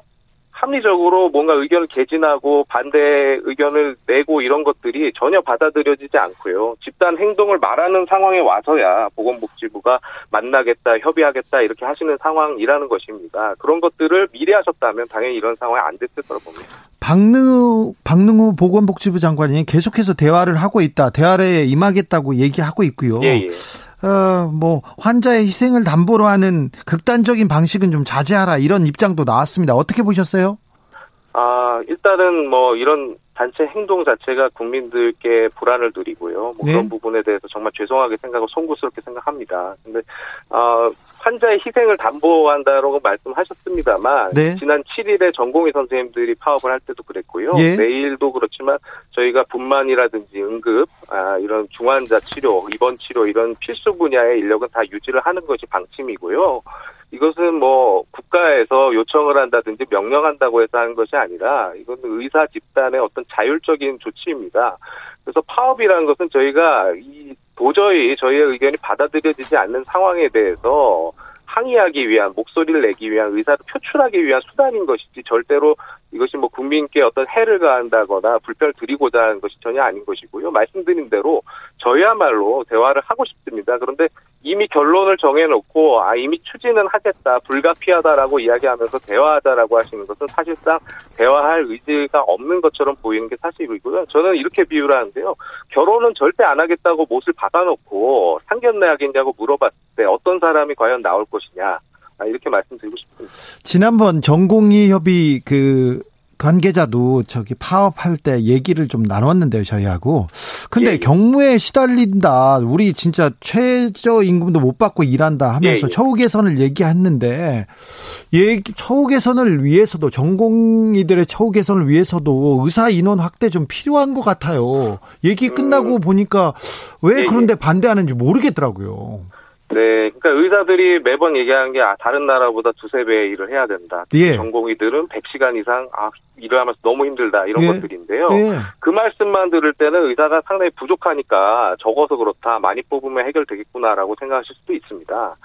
합리적으로 뭔가 의견을 개진하고 반대 의견을 내고 이런 것들이 전혀 받아들여지지 않고요. 집단 행동을 말하는 상황에 와서야 보건복지부가 만나겠다, 협의하겠다 이렇게 하시는 상황이라는 것입니다. 그런 것들을 미리 하셨다면 당연히 이런 상황이 안 됐을 거라고 봅니다. 박능우 박능우 보건복지부 장관이 계속해서 대화를 하고 있다. 대화에 임하겠다고 얘기하고 있고요. 예, 예. 어, 뭐 환자의 희생을 담보로 하는 극단적인 방식은 좀 자제하라 이런 입장도 나왔습니다. 어떻게 보셨어요? 아, 일단은 뭐 이런 단체 행동 자체가 국민들께 불안을 드리고요. 뭐 네. 그런 부분에 대해서 정말 죄송하게 생각하고 송구스럽게 생각합니다. 근데 어, 환자의 희생을 담보한다라고 말씀하셨습니다만 네. 지난 7일에 전공의 선생님들이 파업을 할 때도 그랬고요. 예. 내일도 그렇지만 저희가 분만이라든지 응급 아, 이런 중환자 치료, 입원 치료 이런 필수 분야의 인력은 다 유지를 하는 것이 방침이고요. 이것은 뭐 국가에서 요청을 한다든지 명령한다고 해서 하는 것이 아니라 이건 의사 집단의 어떤 자율적인 조치입니다. 그래서 파업이라는 것은 저희가 이 도저히 저희의 의견이 받아들여지지 않는 상황에 대해서 항의하기 위한 목소리를 내기 위한 의사를 표출하기 위한 수단인 것이지 절대로 이것이 뭐 국민께 어떤 해를 가한다거나 불편을 드리고자 하는 것이 전혀 아닌 것이고요. 말씀드린 대로 저희야말로 대화를 하고 싶습니다. 그런데 이미 결론을 정해놓고 아 이미 추진은 하겠다 불가피하다라고 이야기하면서 대화하자라고 하시는 것은 사실상 대화할 의지가 없는 것처럼 보이는 게 사실이고요. 저는 이렇게 비유를 하는데요. 결혼은 절대 안 하겠다고 못을 박아놓고 상견례 하겠냐고 물어봤을 때 어떤 사람이 과연 나올 것이 것이냐 아, 이렇게 말씀드리고 싶습니다. 지난번 전공의 협의 그 관계자도 저기 파업할 때 얘기를 좀 나눴는데요, 저희하고. 근데 예, 예. 경무에 시달린다. 우리 진짜 최저 임금도 못 받고 일한다 하면서 예, 예. 처우 개선을 얘기했는데 얘기 처우 개선을 위해서도 전공의들의 처우 개선을 위해서도 의사 인원 확대 좀 필요한 것 같아요. 얘기 끝나고 보니까 왜 음. 예, 예. 그런데 반대하는지 모르겠더라고요. 네, 그러니까 의사들이 매번 얘기하는 게 아, 다른 나라보다 두세 배 일을 해야 된다. 예. 전공의들은 100시간 이상 아, 일을 하면서 너무 힘들다 이런 예. 것들인데요. 예. 그 말씀만 들을 때는 의사가 상당히 부족하니까 적어서 그렇다 많이 뽑으면 해결되겠구나라고 생각하실 수도 있습니다.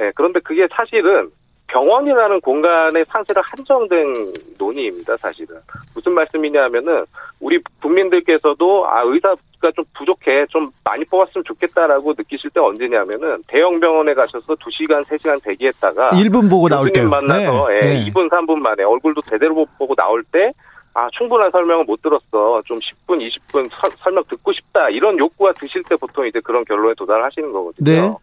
예, 그런데 그게 사실은 병원이라는 공간의 상세가 한정된 논의입니다, 사실은. 무슨 말씀이냐면은, 우리 국민들께서도, 아, 의사가 좀 부족해, 좀 많이 뽑았으면 좋겠다라고 느끼실 때 언제냐면은, 대형 병원에 가셔서 2시간, 3시간 대기했다가, 1분 보고 나올 때 만나서, 예, 2분, 3분 만에 얼굴도 제대로 못 보고 나올 때, 아, 충분한 설명을 못 들었어. 좀 10분, 20분 서- 설명 듣고 싶다. 이런 욕구가 드실 때 보통 이제 그런 결론에 도달하시는 거거든요. 네.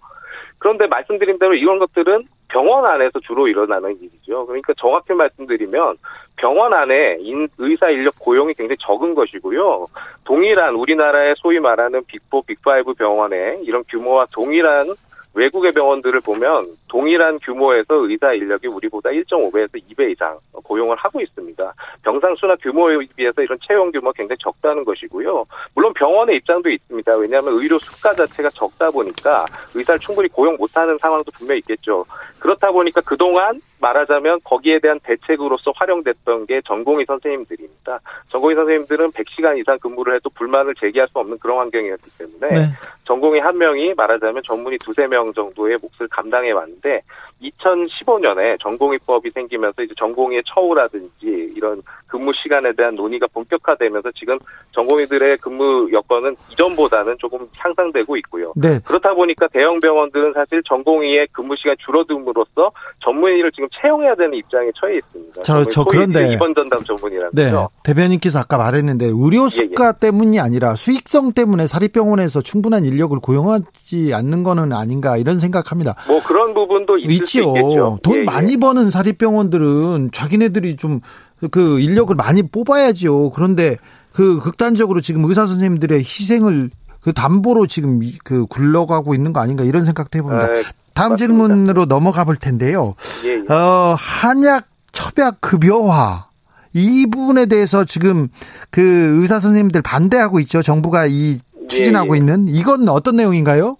그런데 말씀드린 대로 이런 것들은 병원 안에서 주로 일어나는 일이죠. 그러니까 정확히 말씀드리면 병원 안에 인- 의사 인력 고용이 굉장히 적은 것이고요. 동일한 우리나라의 소위 말하는 빅4, 빅5 병원의 이런 규모와 동일한 외국의 병원들을 보면 동일한 규모에서 의사 인력이 우리보다 1.5배에서 2배 이상 고용을 하고 있습니다. 병상 수나 규모에 비해서 이런 채용 규모가 굉장히 적다는 것이고요. 물론 병원의 입장도 있습니다. 왜냐하면 의료 수가 자체가 적다 보니까 의사를 충분히 고용 못하는 상황도 분명히 있겠죠. 그렇다 보니까 그동안 말하자면 거기에 대한 대책으로서 활용됐던 게 전공의 선생님들입니다. 전공의 선생님들은 100시간 이상 근무를 해도 불만을 제기할 수 없는 그런 환경이었기 때문에 네. 전공의 한 명이 말하자면 전문의 두세 명 정도의 몫을 감당해 왔는데 2015년에 전공의법이 생기면서 이제 전공의 처우라든지 이런 근무 시간에 대한 논의가 본격화되면서 지금 전공의들의 근무 여건은 이전보다는 조금 향상되고 있고요. 네. 그렇다 보니까 대형 병원들은 사실 전공의의 근무 시간 줄어듦으로써 전문의를 지금 채용해야 되는 입장에 처해 있습니다. 저- 저 그런데- 이번 전담 전문의라는 네. 대변인께서 아까 말했는데 의료 수가 때문이 아니라 수익성 때문에 사립병원에서 충분한 인력을 고용하지 않는 거는 아닌가 이런 생각합니다. 뭐 그런 부분도 있을 있겠죠. 돈 예, 예. 많이 버는 사립병원들은 자기네들이 좀 그 인력을 많이 뽑아야지요. 그런데 그 극단적으로 지금 의사 선생님들의 희생을 그 담보로 지금 이- 그 굴러가고 있는 거 아닌가 이런 생각도 해봅니다. 아, 다음 맞습니다. 질문으로 넘어가 볼 텐데요. 예, 예. 어, 한약 첩약 급여화 이 부분에 대해서 지금 그 의사 선생님들 반대하고 있죠. 정부가 이 추진하고 예, 예. 있는 이건 어떤 내용인가요?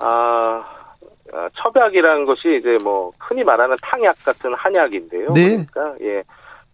아, 아, 첩약이라는 것이 이제 뭐 흔히 말하는 탕약 같은 한약인데요. 네. 그러니까 예.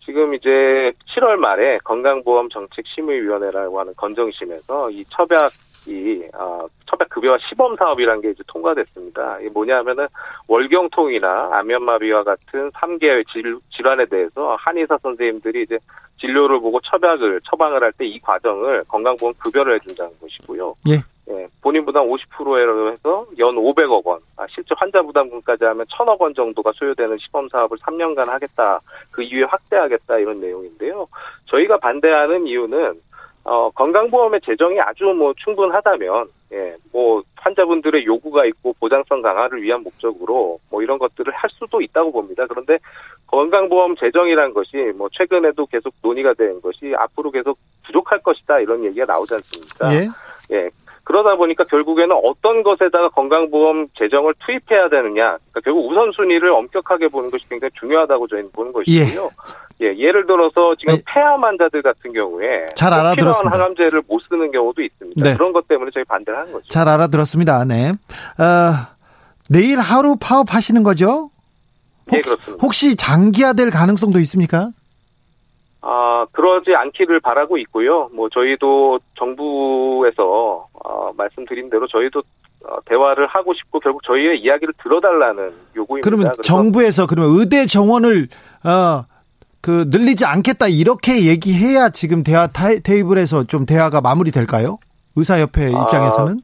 지금 이제 7월 말에 건강보험 정책 심의위원회라고 하는 건정심에서 이 첩약이 아, 첩약 급여화 시범 사업이라는 게 이제 통과됐습니다. 이게 뭐냐면은 월경통이나 안면마비와 같은 3개 질, 질환에 대해서 한의사 선생님들이 이제 진료를 보고 첩약을 처방을 할 때 이 과정을 건강보험 급여를 해준다는 것이고요. 예. 예, 본인 부담 50%로 해서 연 500억 원, 아, 실제 환자 부담금까지 하면 1000억 원 정도가 소요되는 시범 사업을 3년간 하겠다. 그 이후에 확대하겠다 이런 내용인데요. 저희가 반대하는 이유는 어, 건강보험의 재정이 아주 뭐 충분하다면, 예, 뭐, 환자분들의 요구가 있고 보장성 강화를 위한 목적으로 뭐 이런 것들을 할 수도 있다고 봅니다. 그런데 건강보험 재정이란 것이 뭐 최근에도 계속 논의가 된 것이 앞으로 계속 부족할 것이다 이런 얘기가 나오지 않습니까? 예. 예. 그러다 보니까 결국에는 어떤 것에다가 건강보험 재정을 투입해야 되느냐. 그러니까 결국 우선순위를 엄격하게 보는 것이 굉장히 중요하다고 저희는 보는 것이고요. 예. 예를 들어서 지금 네. 폐암 환자들 같은 경우에 잘꼭 알아들었습니다. 필요한 항암제를 못 쓰는 경우도 있습니다. 네. 그런 것 때문에 저희 반대를 하는 거죠. 잘 알아들었습니다. 네. 어, 내일 하루 파업하시는 거죠? 예, 그렇습니다. 혹시 장기화될 가능성도 있습니까? 아, 그러지 않기를 바라고 있고요. 뭐 저희도 정부에서 어, 말씀드린 대로 저희도 어, 대화를 하고 싶고 결국 저희의 이야기를 들어달라는 요구입니다. 그러면 정부에서 그러면 의대 정원을 어, 그 늘리지 않겠다 이렇게 얘기해야 지금 대화 타- 테이블에서 좀 대화가 마무리될까요? 의사협회 아, 입장에서는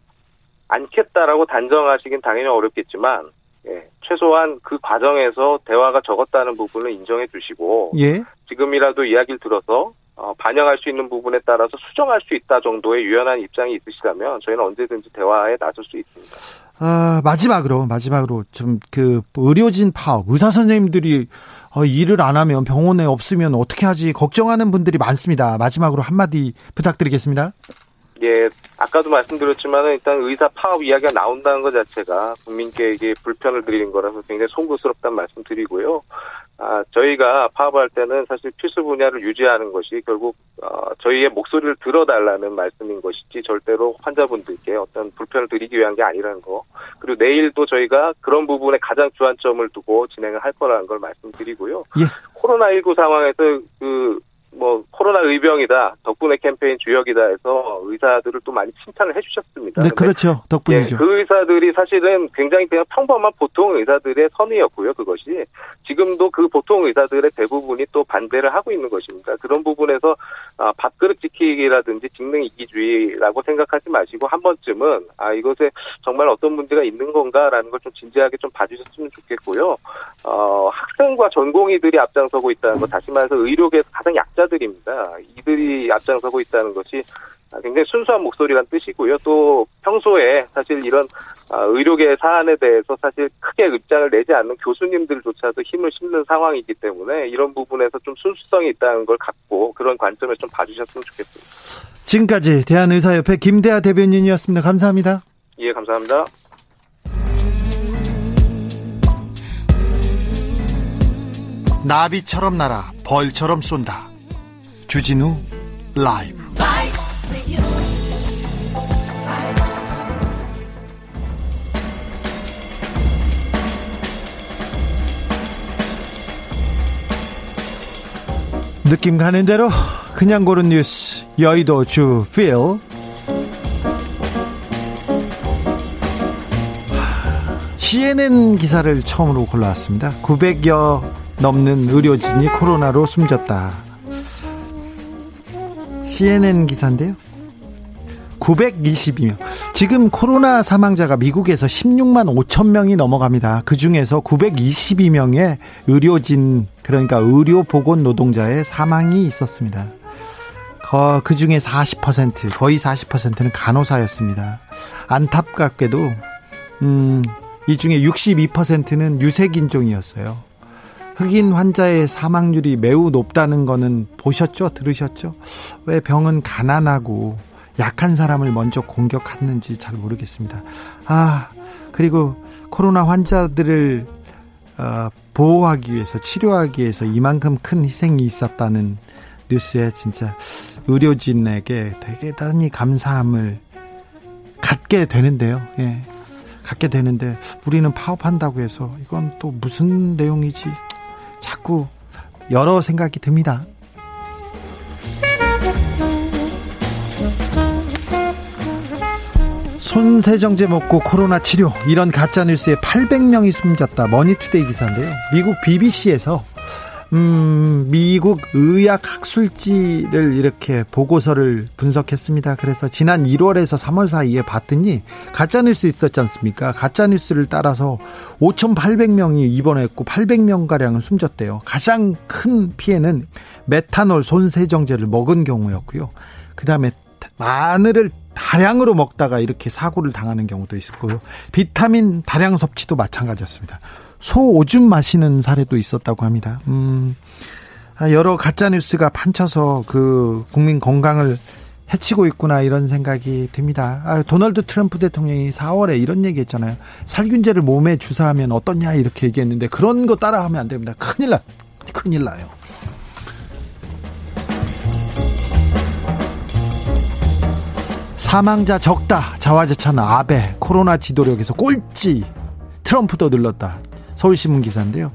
않겠다라고 단정하시긴 당연히 어렵겠지만 예, 최소한 그 과정에서 대화가 적었다는 부분을 인정해 주시고 예. 지금이라도 이야기를 들어서 어, 반영할 수 있는 부분에 따라서 수정할 수 있다 정도의 유연한 입장이 있으시다면 저희는 언제든지 대화에 나설 수 있습니다. 아, 마지막으로 마지막으로 좀 그 의료진 파업 의사 선생님들이 어, 일을 안 하면 병원에 없으면 어떻게 하지 걱정하는 분들이 많습니다. 마지막으로 한마디 부탁드리겠습니다. 예, 아까도 말씀드렸지만 일단 의사 파업 이야기가 나온다는 것 자체가 국민께 이게 불편을 드리는 거라서 굉장히 송구스럽다는 말씀 드리고요. 아, 저희가 파업할 때는 사실 필수 분야를 유지하는 것이 결국 어, 저희의 목소리를 들어달라는 말씀인 것이지 절대로 환자분들께 어떤 불편을 드리기 위한 게 아니라는 거. 그리고 내일도 저희가 그런 부분에 가장 주안점을 두고 진행을 할 거라는 걸 말씀드리고요. 예. 코로나19 상황에서 그 뭐 코로나 의병이다 덕분에 캠페인 주역이다 해서 의사들을 또 많이 칭찬을 해주셨습니다. 네, 그렇죠. 덕분이죠. 예, 그 의사들이 사실은 굉장히 그냥 평범한 보통 의사들의 선의였고요. 그것이 지금도 그 보통 의사들의 대부분이 또 반대를 하고 있는 것입니다. 그런 부분에서 아, 밥그릇 지키기라든지 직능 이기주의라고 생각하지 마시고 한 번쯤은 아 이것에 정말 어떤 문제가 있는 건가라는 걸 좀 진지하게 좀 봐주셨으면 좋겠고요. 어, 학생과 전공의들이 앞장서고 있다는 것 다시 말해서 의료계에서 가장 약자 기자들입니다. 이들이 앞장서고 있다는 것이 굉장히 순수한 목소리란 뜻이고요. 또 평소에 사실 이런 아, 의료계 사안에 대해서 사실 크게 입장을 내지 않는 교수님들조차도 힘을 싣는 상황이기 때문에 이런 부분에서 좀 순수성이 있다는 걸 갖고 그런 관점에 좀 봐주셨으면 좋겠습니다. 지금까지 대한의사협회 김대하 대변인이었습니다. 감사합니다. 예, 감사합니다. 나비처럼 날아 벌처럼 쏜다. 주진우 라이브 느낌 가는 대로 그냥 고른 뉴스 여의도 주필 CNN 기사를 처음으로 골라왔습니다. 900여 넘는 의료진이 코로나로 숨졌다. CNN 기사인데요. 922명. 지금 코로나 사망자가 미국에서 16만 5천 명이 넘어갑니다. 그 중에서 922명의 의료진, 그러니까 의료보건 노동자의 사망이 있었습니다. 그 중에 40%, 거의 40%는 간호사였습니다. 안타깝게도, 음, 이 중에 62%는 유색인종이었어요. 흑인 환자의 사망률이 매우 높다는 거는 보셨죠? 들으셨죠? 왜 병은 가난하고 약한 사람을 먼저 공격하는지 잘 모르겠습니다. 아, 그리고 코로나 환자들을 어, 보호하기 위해서 치료하기 위해서 이만큼 큰 희생이 있었다는 뉴스에 진짜 의료진에게 되게 대단히 감사함을 갖게 되는데요. 예. 갖게 되는데 우리는 파업한다고 해서 이건 또 무슨 내용이지 자꾸 여러 생각이 듭니다. 손세정제 먹고 코로나 치료 이런 가짜 뉴스에 800명이 숨졌다 머니투데이 기사인데요. 미국 BBC에서 음, 미국 의학 학술지를 이렇게 보고서를 분석했습니다. 그래서 지난 1월에서 3월 사이에 봤더니 가짜 뉴스 있었지 않습니까? 가짜 뉴스를 따라서 5,800명이 입원했고 800명 가량은 숨졌대요. 가장 큰 피해는 메탄올 손세정제를 먹은 경우였고요. 그 다음에 마늘을 다량으로 먹다가 이렇게 사고를 당하는 경우도 있었고요. 비타민 다량 섭취도 마찬가지였습니다. 소 오줌 마시는 사례도 있었다고 합니다. 음, 아, 여러 가짜 뉴스가 판쳐서 그 국민 건강을 해치고 있구나 이런 생각이 듭니다. 아, 도널드 트럼프 대통령이 4월에 이런 얘기했잖아요. 살균제를 몸에 주사하면 어떻냐 이렇게 얘기했는데 그런 거 따라하면 안 됩니다. 큰일 나, 큰일 나요. 사망자 적다 자화자찬 아베 코로나 지도력에서 꼴찌 트럼프도 늘렀다 서울신문 기사인데요.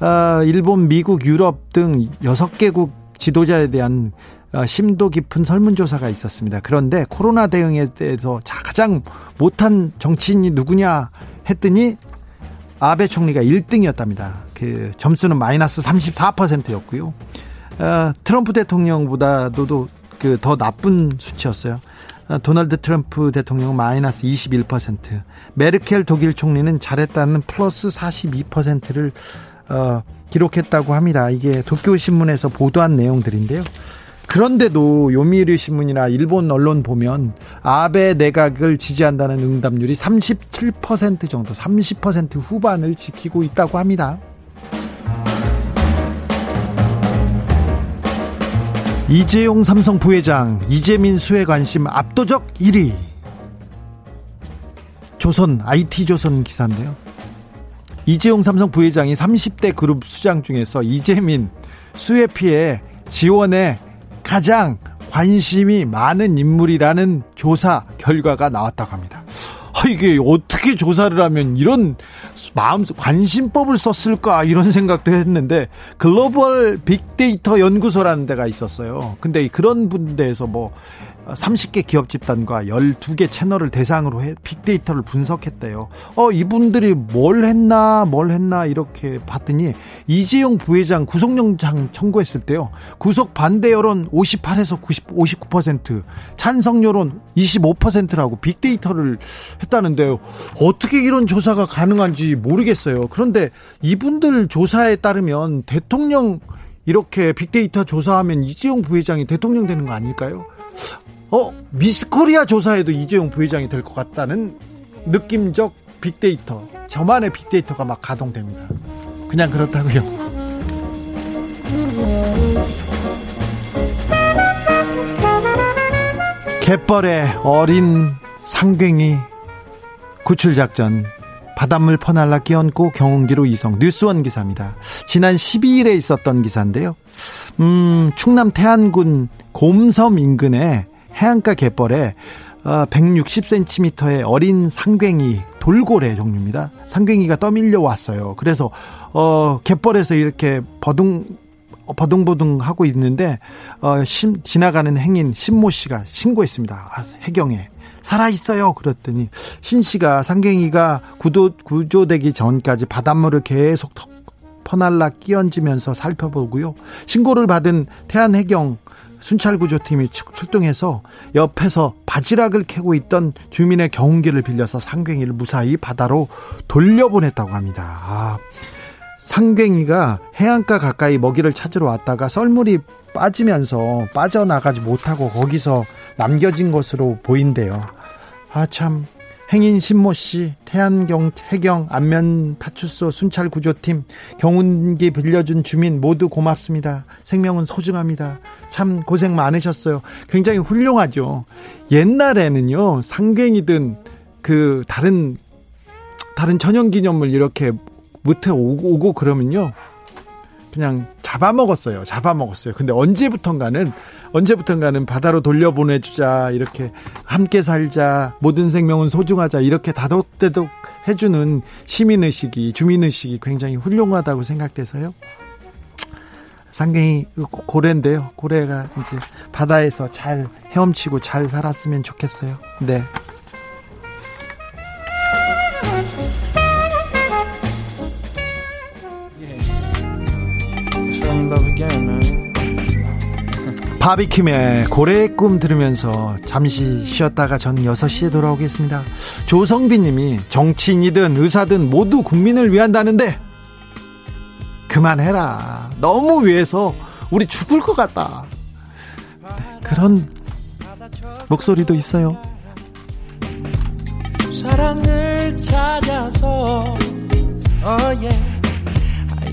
어, 일본, 미국, 유럽 등 6개국 지도자에 대한 어, 심도 깊은 설문조사가 있었습니다. 그런데 코로나 대응에 대해서 가장 못한 정치인이 누구냐 했더니 아베 총리가 1등이었답니다. 그 점수는 마이너스 34%였고요. 어, 트럼프 대통령보다도 그 더 나쁜 수치였어요. 어, 도널드 트럼프 대통령 마이너스 21%, 메르켈 독일 총리는 잘했다는 플러스 42%를 어, 기록했다고 합니다. 이게 도쿄 신문에서 보도한 내용들인데요. 그런데도 요미우리 신문이나 일본 언론 보면 아베 내각을 지지한다는 응답률이 37% 정도, 30% 후반을 지키고 있다고 합니다. 이재용 삼성 부회장, 이재민 수해 관심 압도적 1위. 조선, IT조선 기사인데요. 이재용 삼성 부회장이 30대 그룹 수장 중에서 이재민 수해 피해 지원에 가장 관심이 많은 인물이라는 조사 결과가 나왔다고 합니다. 아, 이게 어떻게 조사를 하면 이런 마음 관심법을 썼을까 이런 생각도 했는데 글로벌 빅데이터 연구소라는 데가 있었어요. 근데 그런 분들에서 뭐 30개 기업 집단과 12개 채널을 대상으로 해 빅데이터를 분석했대요. 어, 이분들이 뭘 했나, 뭘 했나, 이렇게 봤더니, 이재용 부회장 구속영장 청구했을 때요. 구속 반대 여론 58에서 90, 59%, 찬성 여론 25%라고 빅데이터를 했다는데요. 어떻게 이런 조사가 가능한지 모르겠어요. 그런데 이분들 조사에 따르면 대통령 이렇게 빅데이터 조사하면 이재용 부회장이 대통령 되는 거 아닐까요? 어 미스코리아 조사에도 이재용 부회장이 될 것 같다는 느낌적 빅데이터 저만의 빅데이터가 막 가동됩니다. 그냥 그렇다고요. 갯벌에 어린 상갱이 구출작전 바닷물 퍼날라 끼얹고 경운기로 이송 뉴스원 기사입니다. 지난 12일에 있었던 기사인데요. 음, 충남 태안군 곰섬 인근에 해안가 갯벌에 160cm의 어, 어린 상괭이 돌고래 종류입니다. 상괭이가 떠밀려 왔어요. 그래서 어 갯벌에서 이렇게 버둥 버둥버둥 하고 있는데 어 심, 지나가는 행인 신모 씨가 신고했습니다. 아, 해경에 살아 있어요. 그랬더니 신 씨가 상괭이가 구조 구조되기 전까지 바닷물을 계속 퍼날라 끼얹으면서 살펴보고요. 신고를 받은 태안 해경 순찰구조팀이 출동해서 옆에서 바지락을 캐고 있던 주민의 경운기를 빌려서 상괭이를 무사히 바다로 돌려보냈다고 합니다. 아, 상괭이가 해안가 가까이 먹이를 찾으러 왔다가 썰물이 빠지면서 빠져나가지 못하고 거기서 남겨진 것으로 보인대요. 아, 참. 행인 신모 씨, 태안경, 해경, 안면 파출소 순찰 구조팀, 경운기 빌려준 주민 모두 고맙습니다. 생명은 소중합니다. 참 고생 많으셨어요. 굉장히 훌륭하죠. 옛날에는요, 상갱이든 그 다른 다른 천연기념물 이렇게 무태 오고, 오고 그러면요. 그냥 잡아먹었어요. 잡아먹었어요. 근데 언제부턴가는 언제부턴가는 바다로 돌려보내주자 이렇게 함께 살자 모든 생명은 소중하자 이렇게 다독다독 해주는 시민의식이 주민의식이 굉장히 훌륭하다고 생각돼서요. 상경이 고래인데요. 고래가 이제 바다에서 잘 헤엄치고 잘 살았으면 좋겠어요. 네. 바비킴의 고래의 꿈 들으면서 잠시 쉬었다가 전 6시에 돌아오겠습니다. 조성빈 님이 정치인이든 의사든 모두 국민을 위한다는데 그만해라. 너무 위해서 우리 죽을 것 같다. 네, 그런 목소리도 있어요. 사랑을 찾아서 yeah.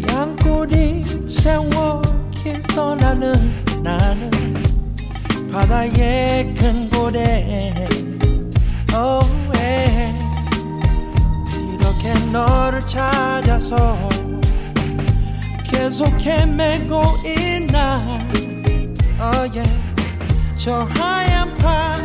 하얀 꼬리 세워 길 떠나는 나는 바다의 큰 고래 oh yeah. 이렇게 너를 찾아서 계속 헤매고 있나 oh yeah. 저 하얀 파